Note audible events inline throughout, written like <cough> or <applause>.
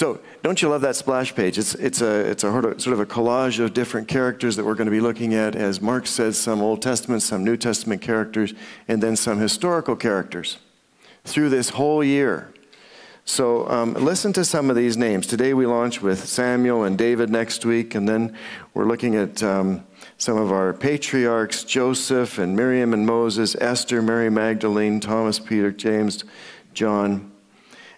So, don't you love that splash page? It's, it's, a, it's a sort of a collage of different characters that we're going to be looking at. As Mark says, some Old Testament, some New Testament characters, and then some historical characters through this whole year. So, um, listen to some of these names. Today we launch with Samuel and David next week, and then we're looking at um, some of our patriarchs Joseph and Miriam and Moses, Esther, Mary Magdalene, Thomas, Peter, James, John.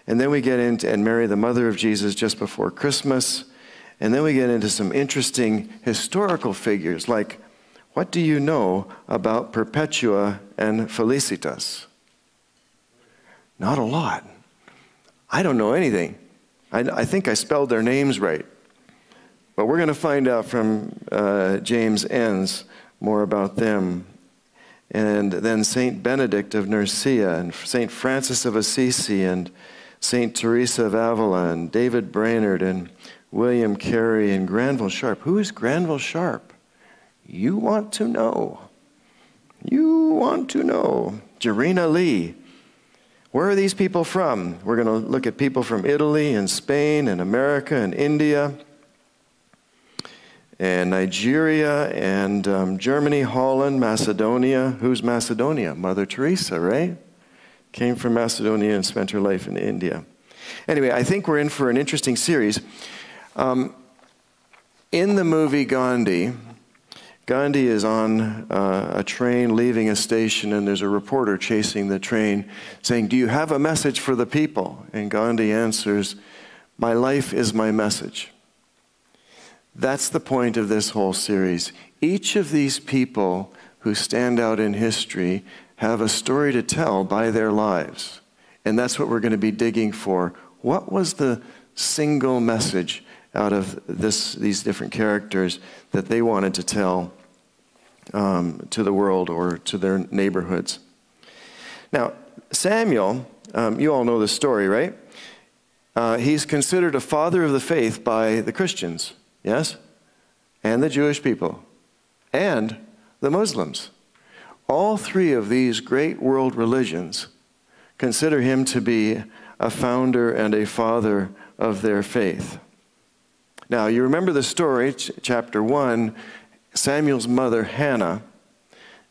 And then we get into, and Mary, the mother of Jesus, just before Christmas. And then we get into some interesting historical figures, like what do you know about Perpetua and Felicitas? Not a lot. I don't know anything. I, I think I spelled their names right. But we're going to find out from uh, James Enns more about them. And then St. Benedict of Nursia and St. Francis of Assisi and St. Teresa of Avila and David Brainerd and William Carey and Granville Sharp. Who is Granville Sharp? You want to know. You want to know. Jarena Lee. Where are these people from? We're going to look at people from Italy and Spain and America and India and Nigeria and um, Germany, Holland, Macedonia. Who's Macedonia? Mother Teresa, right? Came from Macedonia and spent her life in India. Anyway, I think we're in for an interesting series. Um, in the movie Gandhi, Gandhi is on uh, a train leaving a station, and there's a reporter chasing the train saying, Do you have a message for the people? And Gandhi answers, My life is my message. That's the point of this whole series. Each of these people who stand out in history have a story to tell by their lives. And that's what we're going to be digging for. What was the single message out of this, these different characters that they wanted to tell um, to the world or to their neighborhoods? Now, Samuel, um, you all know the story, right? Uh, he's considered a father of the faith by the Christians, yes? And the Jewish people, and the Muslims. All three of these great world religions consider him to be a founder and a father of their faith. Now, you remember the story, ch- chapter 1. Samuel's mother, Hannah,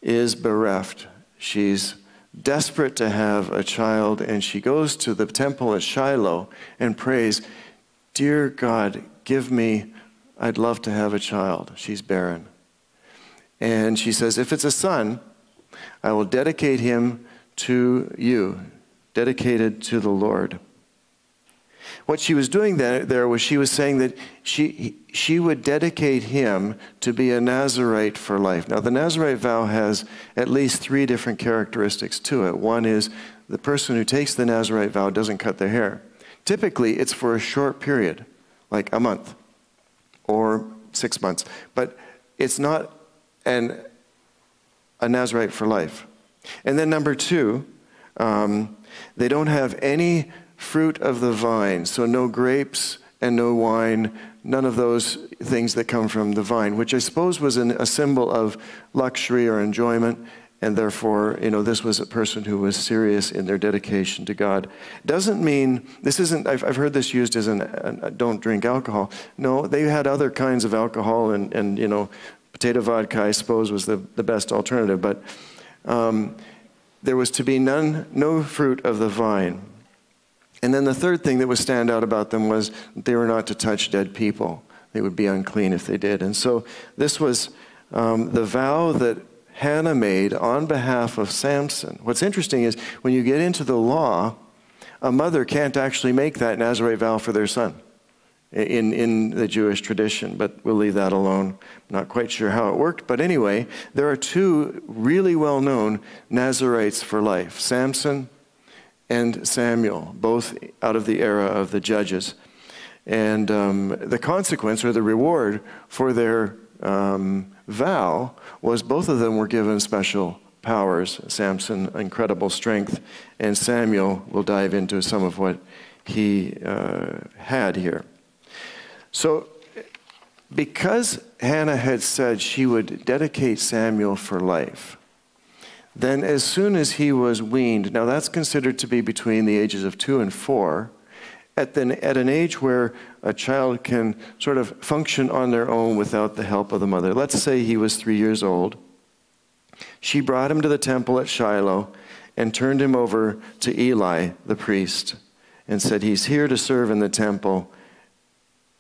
is bereft. She's desperate to have a child, and she goes to the temple at Shiloh and prays, Dear God, give me, I'd love to have a child. She's barren. And she says, If it's a son, I will dedicate him to you, dedicated to the Lord. What she was doing there, was she was saying that she, she would dedicate him to be a Nazarite for life. Now, the Nazarite vow has at least three different characteristics to it. One is the person who takes the Nazarite vow doesn't cut their hair. Typically, it's for a short period, like a month or six months. But it's not an a Nazarite for life. And then number two, um, they don't have any fruit of the vine, so no grapes and no wine, none of those things that come from the vine, which I suppose was an, a symbol of luxury or enjoyment. And therefore, you know, this was a person who was serious in their dedication to God. Doesn't mean, this isn't, I've, I've heard this used as an, an, don't drink alcohol. No, they had other kinds of alcohol and, and you know, Potato vodka, I suppose, was the, the best alternative, but um, there was to be none, no fruit of the vine. And then the third thing that would stand out about them was they were not to touch dead people. They would be unclean if they did. And so this was um, the vow that Hannah made on behalf of Samson. What's interesting is when you get into the law, a mother can't actually make that Nazarite vow for their son in, in the Jewish tradition, but we'll leave that alone. I'm not quite sure how it worked, but anyway, there are two really well known Nazarites for life Samson and Samuel, both out of the era of the judges. And um, the consequence or the reward for their um, vow was both of them were given special powers. Samson, incredible strength, and Samuel, We'll dive into some of what he uh, had here. So, because Hannah had said she would dedicate Samuel for life, then as soon as he was weaned, now that's considered to be between the ages of two and four, at, the, at an age where a child can sort of function on their own without the help of the mother. Let's say he was three years old. She brought him to the temple at Shiloh and turned him over to Eli, the priest, and said, He's here to serve in the temple.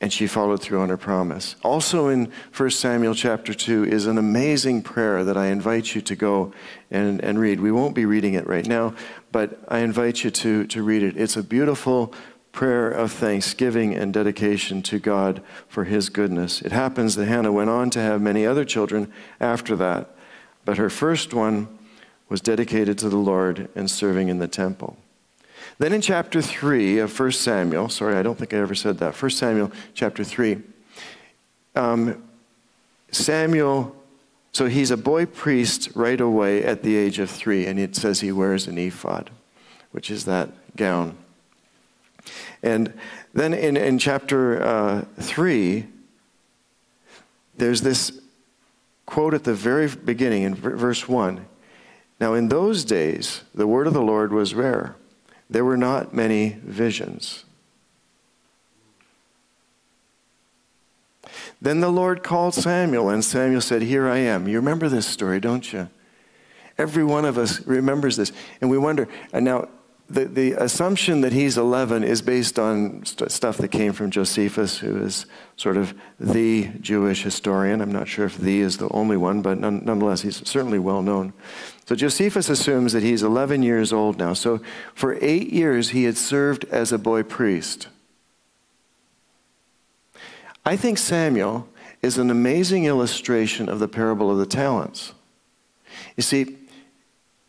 And she followed through on her promise. Also in 1 Samuel chapter 2 is an amazing prayer that I invite you to go and, and read. We won't be reading it right now, but I invite you to, to read it. It's a beautiful prayer of thanksgiving and dedication to God for his goodness. It happens that Hannah went on to have many other children after that, but her first one was dedicated to the Lord and serving in the temple. Then in chapter 3 of 1 Samuel, sorry, I don't think I ever said that, 1 Samuel chapter 3, um, Samuel, so he's a boy priest right away at the age of three, and it says he wears an ephod, which is that gown. And then in, in chapter uh, 3, there's this quote at the very beginning in verse 1. Now, in those days, the word of the Lord was rare. There were not many visions. Then the Lord called Samuel, and Samuel said, Here I am. You remember this story, don't you? Every one of us remembers this. And we wonder, and now the, the assumption that he's 11 is based on st- stuff that came from Josephus, who is sort of the Jewish historian. I'm not sure if the is the only one, but none, nonetheless, he's certainly well known. So Josephus assumes that he's 11 years old now. So for eight years, he had served as a boy priest. I think Samuel is an amazing illustration of the parable of the talents. You see,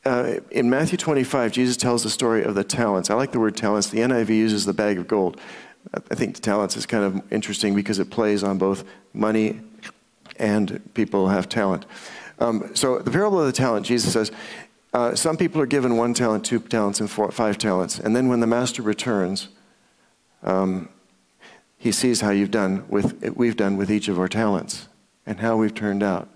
uh, in Matthew 25, Jesus tells the story of the talents. I like the word talents. The NIV uses the bag of gold. I think the talents is kind of interesting because it plays on both money and people have talent. Um, so, the parable of the talent, Jesus says, uh, some people are given one talent, two talents, and four, five talents. And then when the master returns, um, he sees how you've done with, we've done with each of our talents and how we've turned out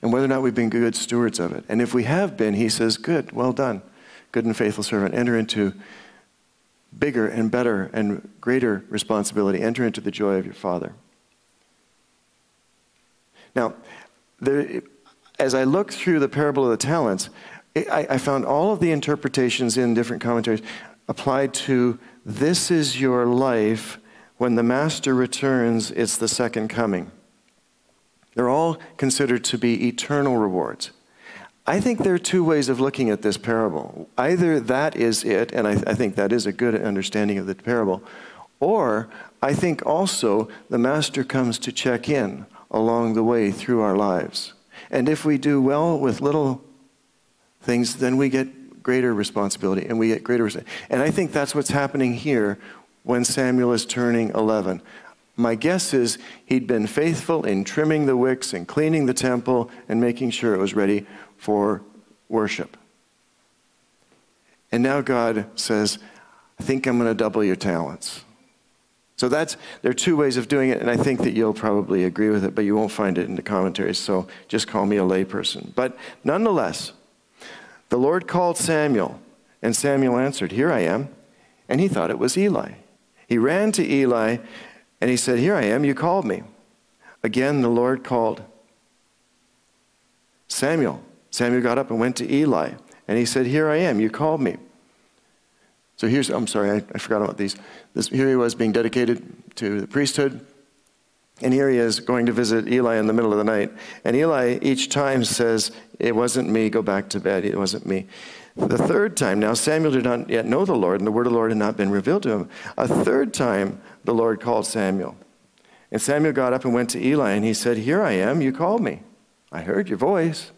and whether or not we've been good stewards of it. And if we have been, he says, Good, well done, good and faithful servant. Enter into bigger and better and greater responsibility. Enter into the joy of your Father. Now, there, as I looked through the parable of the talents, I, I found all of the interpretations in different commentaries applied to this is your life. When the master returns, it's the second coming. They're all considered to be eternal rewards. I think there are two ways of looking at this parable. Either that is it, and I, I, think that is a good understanding of the parable, or I think also the Master comes to check in along the way through our lives. And if we do well with little things, then we get greater responsibility and we get greater. And I think that's what's happening here when Samuel is turning 11. My guess is he'd been faithful in trimming the wicks and cleaning the temple and making sure it was ready for worship. And now God says, I think I'm going to double your talents. So that's there are two ways of doing it, and I think that you'll probably agree with it, but you won't find it in the commentaries, so just call me a layperson. But nonetheless, the Lord called Samuel, and Samuel answered, Here I am. And he thought it was Eli. He ran to Eli and he said, Here I am, you called me. Again, the Lord called Samuel. Samuel got up and went to Eli. And he said, Here I am, you called me. So here's, I'm sorry, I, I forgot about these. This, here he was being dedicated to the priesthood. And here he is going to visit Eli in the middle of the night. And Eli each time says, It wasn't me, go back to bed, it wasn't me. The third time, now Samuel did not yet know the Lord, and the word of the Lord had not been revealed to him. A third time, the Lord called Samuel. And Samuel got up and went to Eli, and he said, Here I am, you called me. I heard your voice.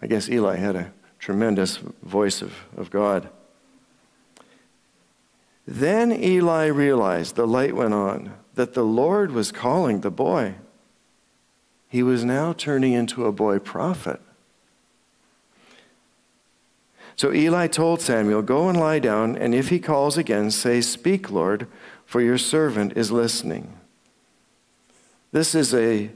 I guess Eli had a tremendous voice of, of God. Then Eli realized, the light went on, that the Lord was calling the boy. He was now turning into a boy prophet. So Eli told Samuel, Go and lie down, and if he calls again, say, Speak, Lord, for your servant is listening. This is a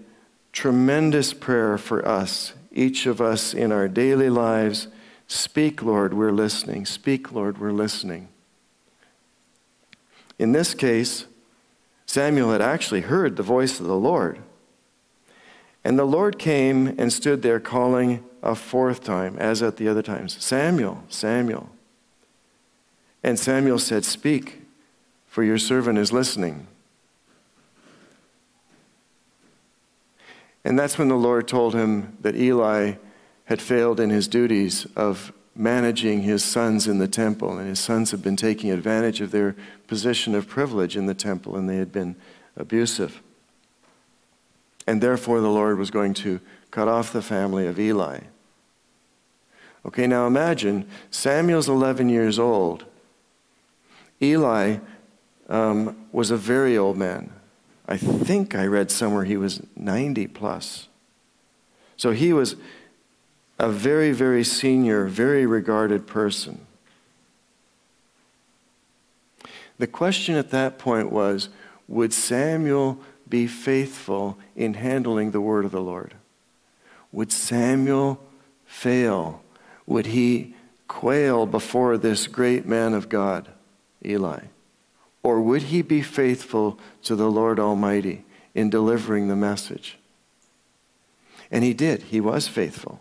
tremendous prayer for us, each of us in our daily lives. Speak, Lord, we're listening. Speak, Lord, we're listening. In this case, Samuel had actually heard the voice of the Lord. And the Lord came and stood there calling a fourth time, as at the other times Samuel, Samuel. And Samuel said, Speak, for your servant is listening. And that's when the Lord told him that Eli had failed in his duties of managing his sons in the temple, and his sons had been taking advantage of their position of privilege in the temple, and they had been abusive. And therefore, the Lord was going to cut off the family of Eli. Okay, now imagine Samuel's 11 years old. Eli um, was a very old man. I think I read somewhere he was 90 plus. So he was a very, very senior, very regarded person. The question at that point was would Samuel be faithful in handling the word of the Lord? Would Samuel fail? Would he quail before this great man of God, Eli? Or would he be faithful to the Lord Almighty in delivering the message? And he did. He was faithful.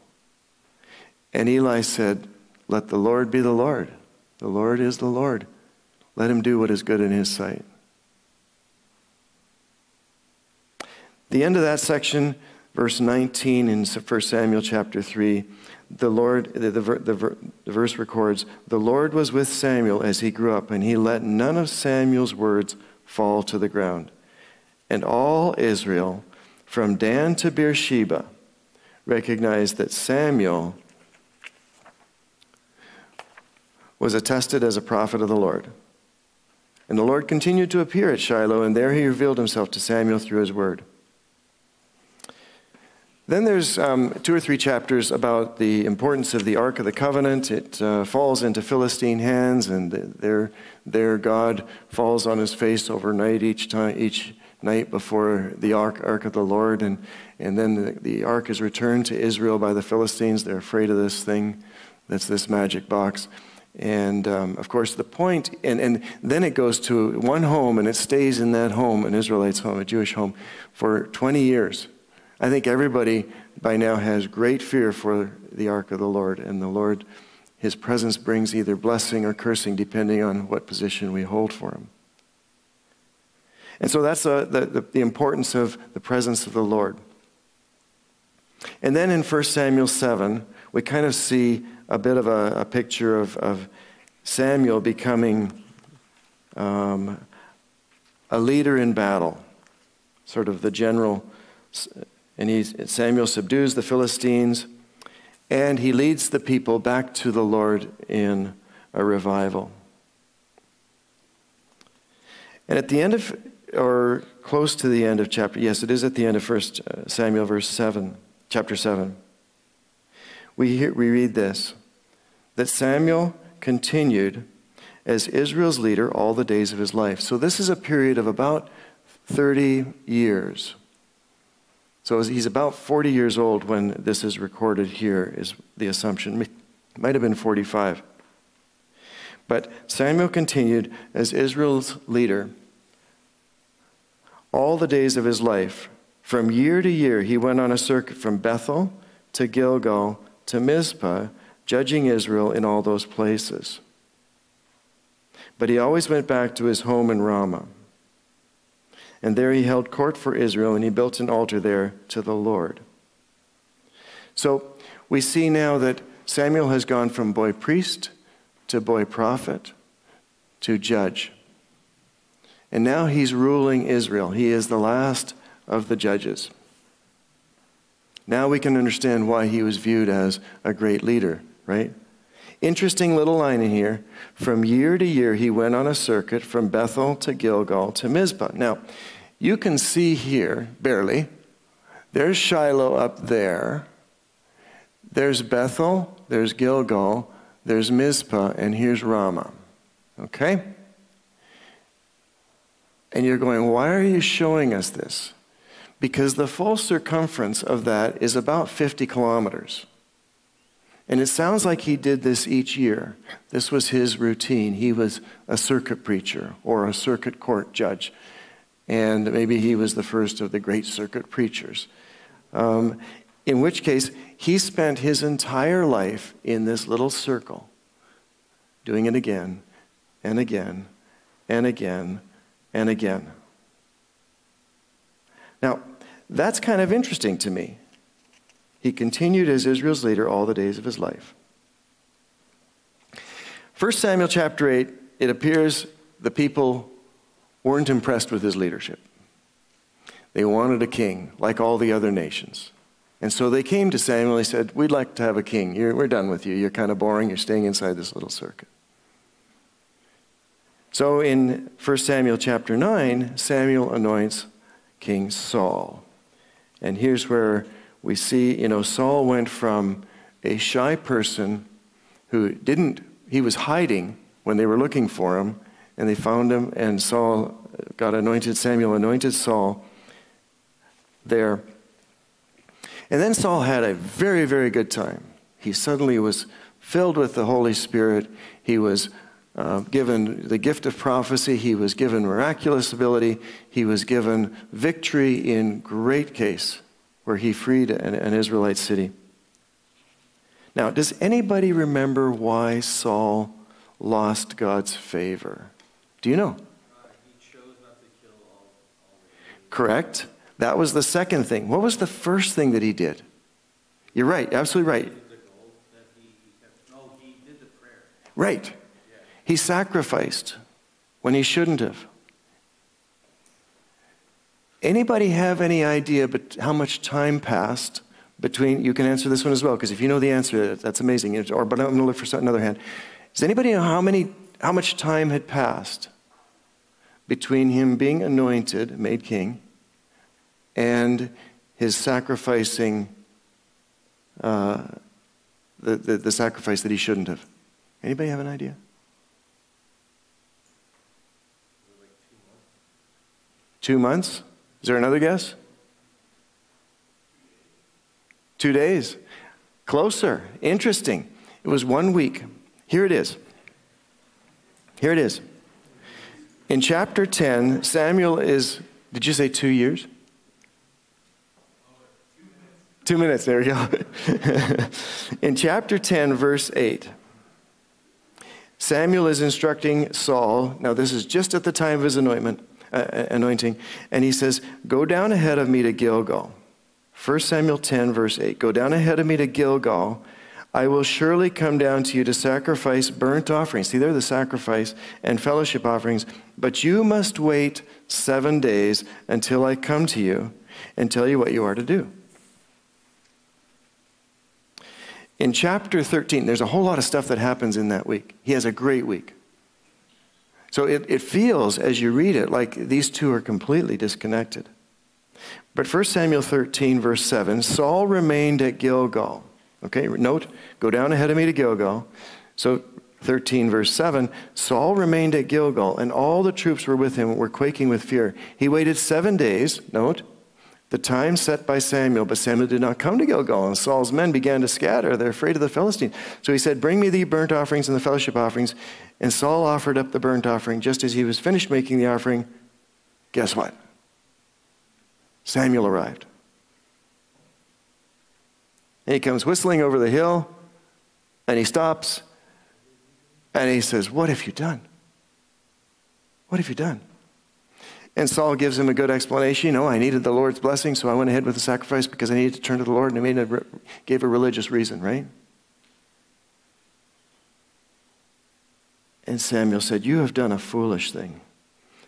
And Eli said, Let the Lord be the Lord. The Lord is the Lord. Let him do what is good in his sight. The end of that section, verse 19 in 1 Samuel chapter 3, the Lord, the, the, the, the verse records, the Lord was with Samuel as he grew up, and he let none of Samuel's words fall to the ground. And all Israel, from Dan to Beersheba, recognized that Samuel was attested as a prophet of the Lord. And the Lord continued to appear at Shiloh, and there he revealed himself to Samuel through his word. Then there's um, two or three chapters about the importance of the Ark of the Covenant. It uh, falls into Philistine hands, and their, their God falls on his face overnight each time, each night before the Ark, Ark of the Lord. And, and then the, the Ark is returned to Israel by the Philistines. They're afraid of this thing that's this magic box. And um, of course, the point, and, and then it goes to one home and it stays in that home, an Israelite's home, a Jewish home, for 20 years. I think everybody by now has great fear for the ark of the Lord, and the Lord, his presence brings either blessing or cursing depending on what position we hold for him. And so that's uh, the, the, the importance of the presence of the Lord. And then in 1 Samuel 7, we kind of see a bit of a, a picture of, of, Samuel becoming um, a leader in battle, sort of the general. And Samuel subdues the Philistines, and he leads the people back to the Lord in a revival. And at the end of, or close to the end of chapter, yes, it is at the end of First uh, Samuel, verse 7, chapter 7 we, hear, we read this that Samuel continued as Israel's leader all the days of his life. So this is a period of about 30 years. So he's about 40 years old when this is recorded here, is the assumption. Might have been 45. But Samuel continued as Israel's leader all the days of his life. From year to year, he went on a circuit from Bethel to Gilgal to Mizpah, judging Israel in all those places. But he always went back to his home in Ramah. And there he held court for Israel, and he built an altar there to the Lord. So we see now that Samuel has gone from boy priest to boy prophet to judge. And now he's ruling Israel. He is the last of the judges. Now we can understand why he was viewed as a great leader, right? Interesting little line in here. From year to year, he went on a circuit from Bethel to Gilgal to Mizpah. Now, you can see here, barely, there's Shiloh up there. There's Bethel, there's Gilgal, there's Mizpah, and here's Ramah. Okay? And you're going, why are you showing us this? because the full circumference of that is about 50 kilometers. And it sounds like he did this each year. This was his routine. He was a circuit preacher or a circuit court judge. And maybe he was the first of the great circuit preachers. Um, in which case, he spent his entire life in this little circle, doing it again and again and again and again. Now, that's kind of interesting to me. He continued as Israel's leader all the days of his life. 1 Samuel chapter 8, it appears the people weren't impressed with his leadership. They wanted a king, like all the other nations. And so they came to Samuel and said, We'd like to have a king. You're, we're done with you. You're kind of boring. You're staying inside this little circuit. So in 1 Samuel chapter 9, Samuel anoints King Saul. And here's where we see, you know, Saul went from a shy person who didn't, he was hiding when they were looking for him, and they found him, and Saul got anointed, Samuel anointed Saul there. And then Saul had a very, very good time. He suddenly was filled with the Holy Spirit. He was uh, given the gift of prophecy. He was given miraculous ability. He was given victory in great case where he freed an, an Israelite city. Now, does anybody remember why Saul lost God's favor? Do you know? Correct. That was the second thing. What was the first thing that he did? You're right, absolutely right. Right. He sacrificed when he shouldn't have. Anybody have any idea but how much time passed between? You can answer this one as well because if you know the answer, that's amazing. Or, but I'm going to look for another hand. Does anybody know how many, how much time had passed between him being anointed, made king, and his sacrificing uh, the, the, the sacrifice that he shouldn't have. Anybody have an idea? Two months? Is there another guess? Two days. Closer. Interesting. It was one week. Here it is. Here it is. In chapter 10, Samuel is, did you say two years? Two minutes, there we go. <laughs> in chapter 10, verse 8, Samuel is instructing Saul. Now, this is just at the time of his anointment, uh, uh anointing. And he says, Go down ahead of me to Gilgal. 1 Samuel 10, verse 8. Go down ahead of me to Gilgal. I will surely come down to you to sacrifice burnt offerings. See, they're the sacrifice and fellowship offerings. But you must wait seven days until I come to you and tell you what you are to do. In chapter 13, there's a whole lot of stuff that happens in that week. He has a great week. So it, it feels, as you read it, like these two are completely disconnected. But 1 Samuel 13, verse 7 Saul remained at Gilgal. Okay, note, go down ahead of me to Gilgal. So 13, verse 7 Saul remained at Gilgal, and all the troops were with him were quaking with fear. He waited seven days, note, the time set by Samuel, but Samuel did not come to Gilgal, and Saul's men began to scatter. They're afraid of the Philistines. So he said, Bring me the burnt offerings and the fellowship offerings. And Saul offered up the burnt offering. Just as he was finished making the offering, guess what? Samuel arrived. And he comes whistling over the hill, and he stops, and he says, What have you done? What have you done? And Saul gives him a good explanation. You know, I needed the Lord's blessing, so I went ahead with the sacrifice because I needed to turn to the Lord, and he made a, gave a religious reason, right? And Samuel said, You have done a foolish thing.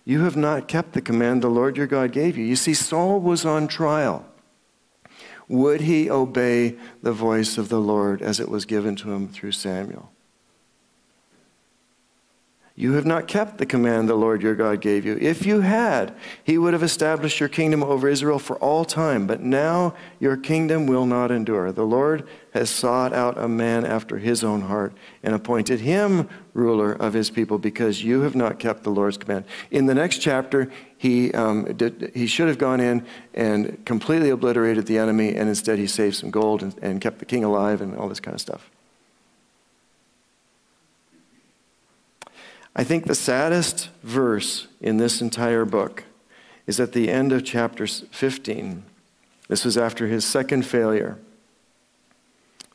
You have not kept the command the Lord your God gave you. You see, Saul was on trial. Would he obey the voice of the Lord as it was given to him through Samuel? You have not kept the command the Lord your God gave you. If you had, he would have established your kingdom over Israel for all time. But now your kingdom will not endure. The Lord has sought out a man after his own heart and appointed him ruler of his people because you have not kept the Lord's command. In the next chapter, he, um, did, he should have gone in and completely obliterated the enemy, and instead he saved some gold and, and kept the king alive and all this kind of stuff. I think the saddest verse in this entire book is at the end of chapter 15. This was after his second failure.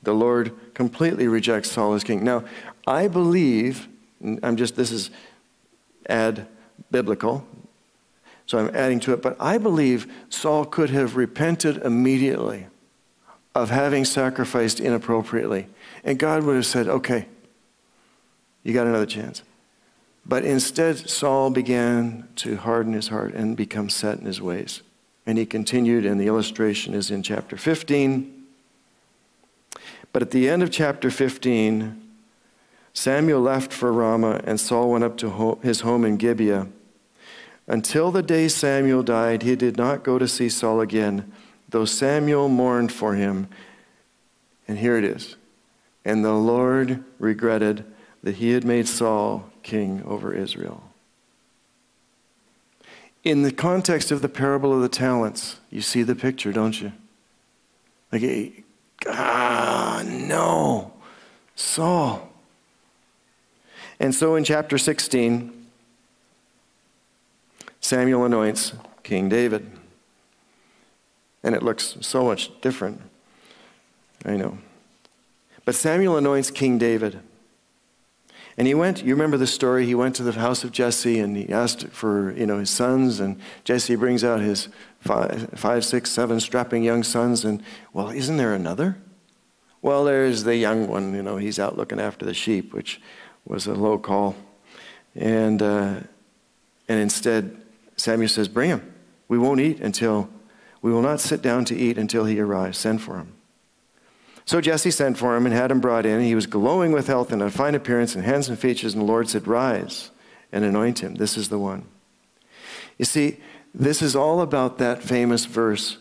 The Lord completely rejects Saul as king. Now, I believe, I'm just, this is ad biblical, so I'm adding to it, but I believe Saul could have repented immediately of having sacrificed inappropriately. And God would have said, okay, you got another chance. But instead, Saul began to harden his heart and become set in his ways. And he continued, and the illustration is in chapter 15. But at the end of chapter 15, Samuel left for Ramah, and Saul went up to his home in Gibeah. Until the day Samuel died, he did not go to see Saul again, though Samuel mourned for him. And here it is. And the Lord regretted that he had made Saul king over Israel. In the context of the parable of the talents, you see the picture, don't you? Like, ah, no, Saul. And so in chapter 16, Samuel anoints King David. And it looks so much different. I know. But Samuel anoints King David. And he went, you remember the story, he went to the house of Jesse and he asked for, you know, his sons and Jesse brings out his five, five, six, seven strapping young sons and, well, isn't there another? Well, there's the young one, you know, he's out looking after the sheep, which was a low call. And, uh, and instead, Samuel says, bring him. We won't eat until, we will not sit down to eat until he arrives. Send for him. So Jesse sent for him and had him brought in. He was glowing with health and a fine appearance and handsome features, and the Lord said, Rise and anoint him. This is the one. You see, this is all about that famous verse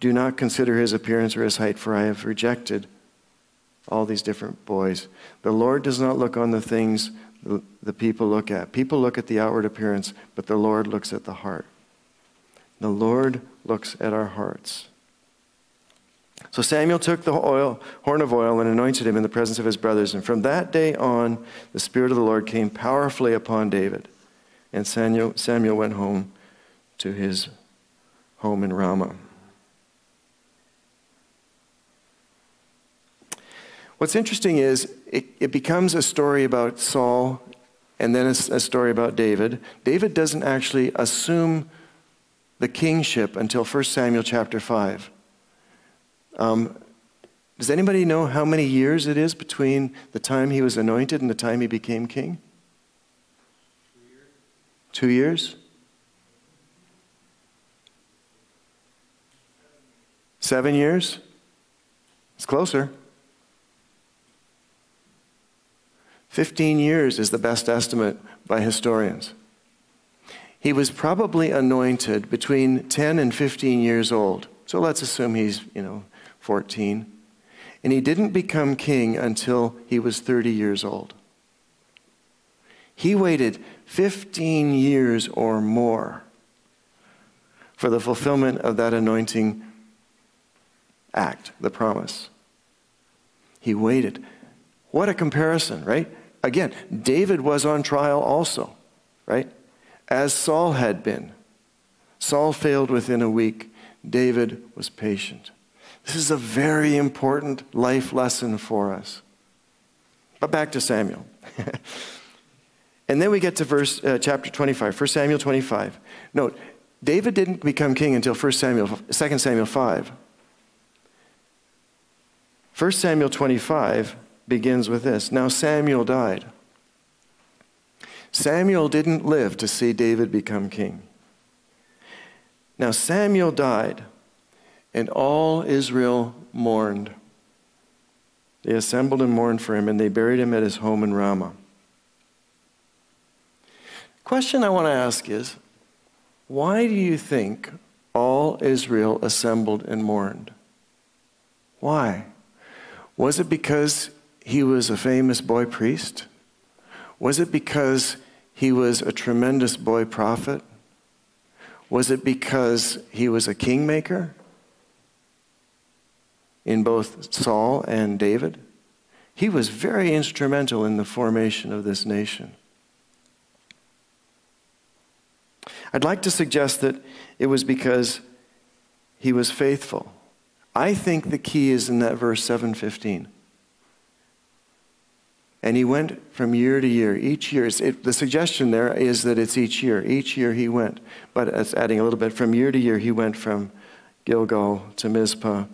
Do not consider his appearance or his height, for I have rejected all these different boys. The Lord does not look on the things the people look at. People look at the outward appearance, but the Lord looks at the heart. The Lord looks at our hearts. So Samuel took the oil, horn of oil and anointed him in the presence of his brothers. And from that day on, the Spirit of the Lord came powerfully upon David. And Samuel, Samuel went home to his home in Ramah. What's interesting is it, it becomes a story about Saul and then a, a story about David. David doesn't actually assume the kingship until 1 Samuel chapter 5. Um, does anybody know how many years it is between the time he was anointed and the time he became king? Two years? Seven years? It's closer. 15 years is the best estimate by historians. He was probably anointed between 10 and 15 years old. So let's assume he's, you know, 14. And he didn't become king until he was 30 years old. He waited 15 years or more for the fulfillment of that anointing act, the promise. He waited. What a comparison, right? Again, David was on trial also, right? As Saul had been. Saul failed within a week. David was patient. This is a very important life lesson for us. But back to Samuel. <laughs> and then we get to verse uh, chapter 25, 1 Samuel 25. Note, David didn't become king until 1 Samuel, 2 Samuel 5. 1 Samuel 25 begins with this Now Samuel died. Samuel didn't live to see David become king. Now Samuel died and all Israel mourned. They assembled and mourned for him, and they buried him at his home in Ramah. Question I want to ask is why do you think all Israel assembled and mourned? Why? Was it because he was a famous boy priest? Was it because he was a tremendous boy prophet? Was it because he was a kingmaker? in both Saul and David. He was very instrumental in the formation of this nation. I'd like to suggest that it was because he was faithful. I think the key is in that verse 715. And he went from year to year. Each year, it, the suggestion there is that it's each year. Each year he went. But it's adding a little bit. From year to year, he went from Gilgal to Mizpah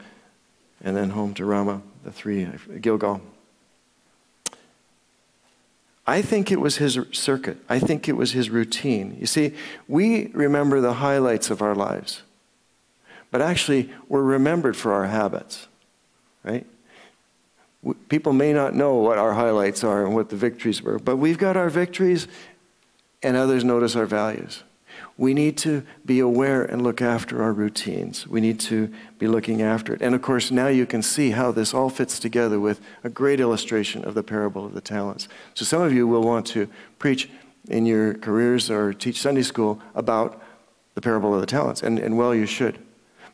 and then home to Ramah, the three, Gilgal. I think it was his circuit. I think it was his routine. You see, we remember the highlights of our lives, but actually, we're remembered for our habits, right? People may not know what our highlights are and what the victories were, but we've got our victories, and others notice our values. We need to be aware and look after our routines. We need to be looking after it. And of course, now you can see how this all fits together with a great illustration of the parable of the talents. So some of you will want to preach in your careers or teach Sunday school about the parable of the talents, and, and well, you should.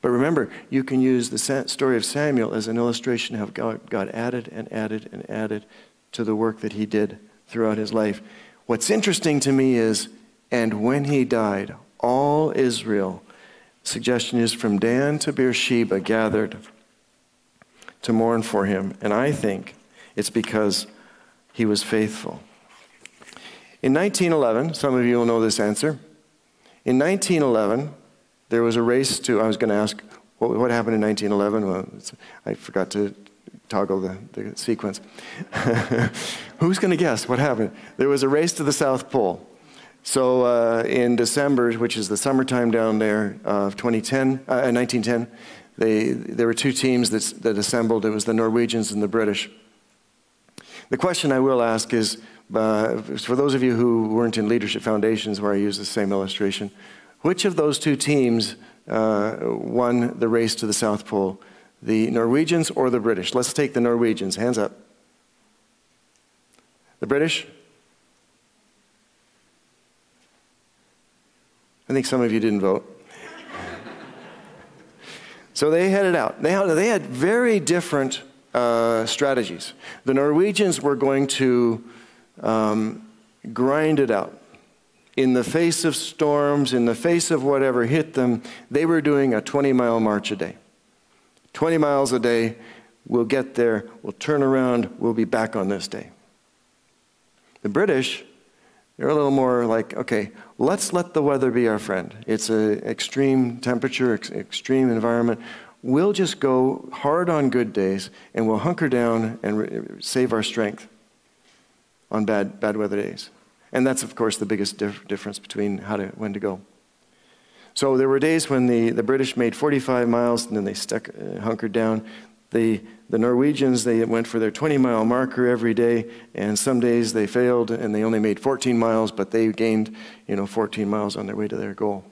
But remember, you can use the story of Samuel as an illustration of how God, God added and added and added to the work that he did throughout his life. What's interesting to me is and when he died, all Israel, suggestion is from Dan to Beersheba, gathered to mourn for him. And I think it's because he was faithful. In 1911, some of you will know this answer. In 1911, there was a race to, I was going to ask, what, what happened in 1911? Well, I forgot to toggle the, the sequence. <laughs> Who's going to guess what happened? There was a race to the South Pole. So uh, in December, which is the summertime down there of 2010, uh, 1910, they, there were two teams that, that assembled. It was the Norwegians and the British. The question I will ask is, uh, for those of you who weren't in leadership foundations where I use the same illustration, which of those two teams uh, won the race to the South Pole? The Norwegians or the British? Let's take the Norwegians. Hands up. The British? I think some of you didn't vote. <laughs> so they headed out. They had, they had very different uh, strategies. The Norwegians were going to um, grind it out. In the face of storms, in the face of whatever hit them, they were doing a 20 mile march a day. 20 miles a day, we'll get there, we'll turn around, we'll be back on this day. The British they're a little more like, okay, let's let the weather be our friend. It's an extreme temperature, ex- extreme environment. We'll just go hard on good days and we'll hunker down and re- save our strength on bad, bad weather days. And that's, of course, the biggest dif- difference between how to, when to go. So there were days when the, the British made 45 miles and then they stuck, uh, hunkered down. The, the Norwegians, they went for their 20 mile marker every day, and some days they failed and they only made 14 miles, but they gained, you know, 14 miles on their way to their goal.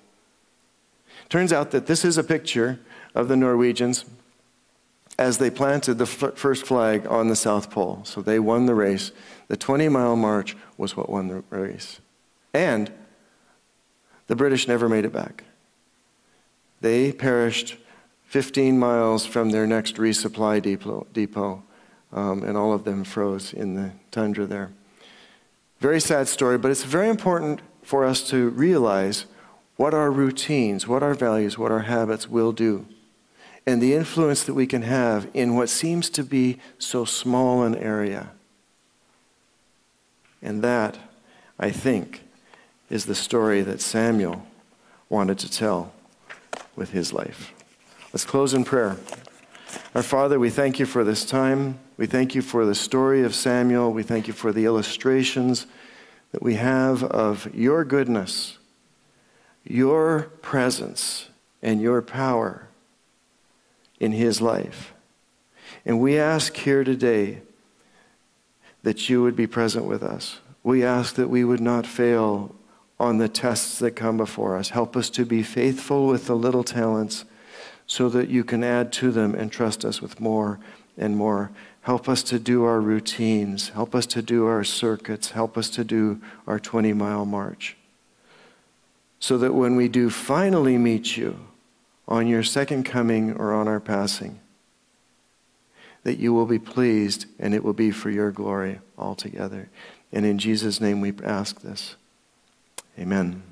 Turns out that this is a picture of the Norwegians as they planted the f- first flag on the South Pole. So they won the race. The 20 mile march was what won the race. And the British never made it back. They perished 15 miles from their next resupply depot, um, and all of them froze in the tundra there. Very sad story, but it's very important for us to realize what our routines, what our values, what our habits will do, and the influence that we can have in what seems to be so small an area. And that, I think, is the story that Samuel wanted to tell with his life. Let's close in prayer. Our Father, we thank you for this time. We thank you for the story of Samuel. We thank you for the illustrations that we have of your goodness, your presence, and your power in his life. And we ask here today that you would be present with us. We ask that we would not fail on the tests that come before us. Help us to be faithful with the little talents so that you can add to them and trust us with more and more. Help us to do our routines. Help us to do our circuits. Help us to do our 20 mile march. So that when we do finally meet you on your second coming or on our passing, that you will be pleased and it will be for your glory altogether. And in Jesus' name we ask this. Amen.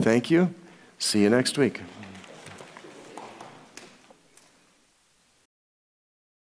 Thank you. See you next week.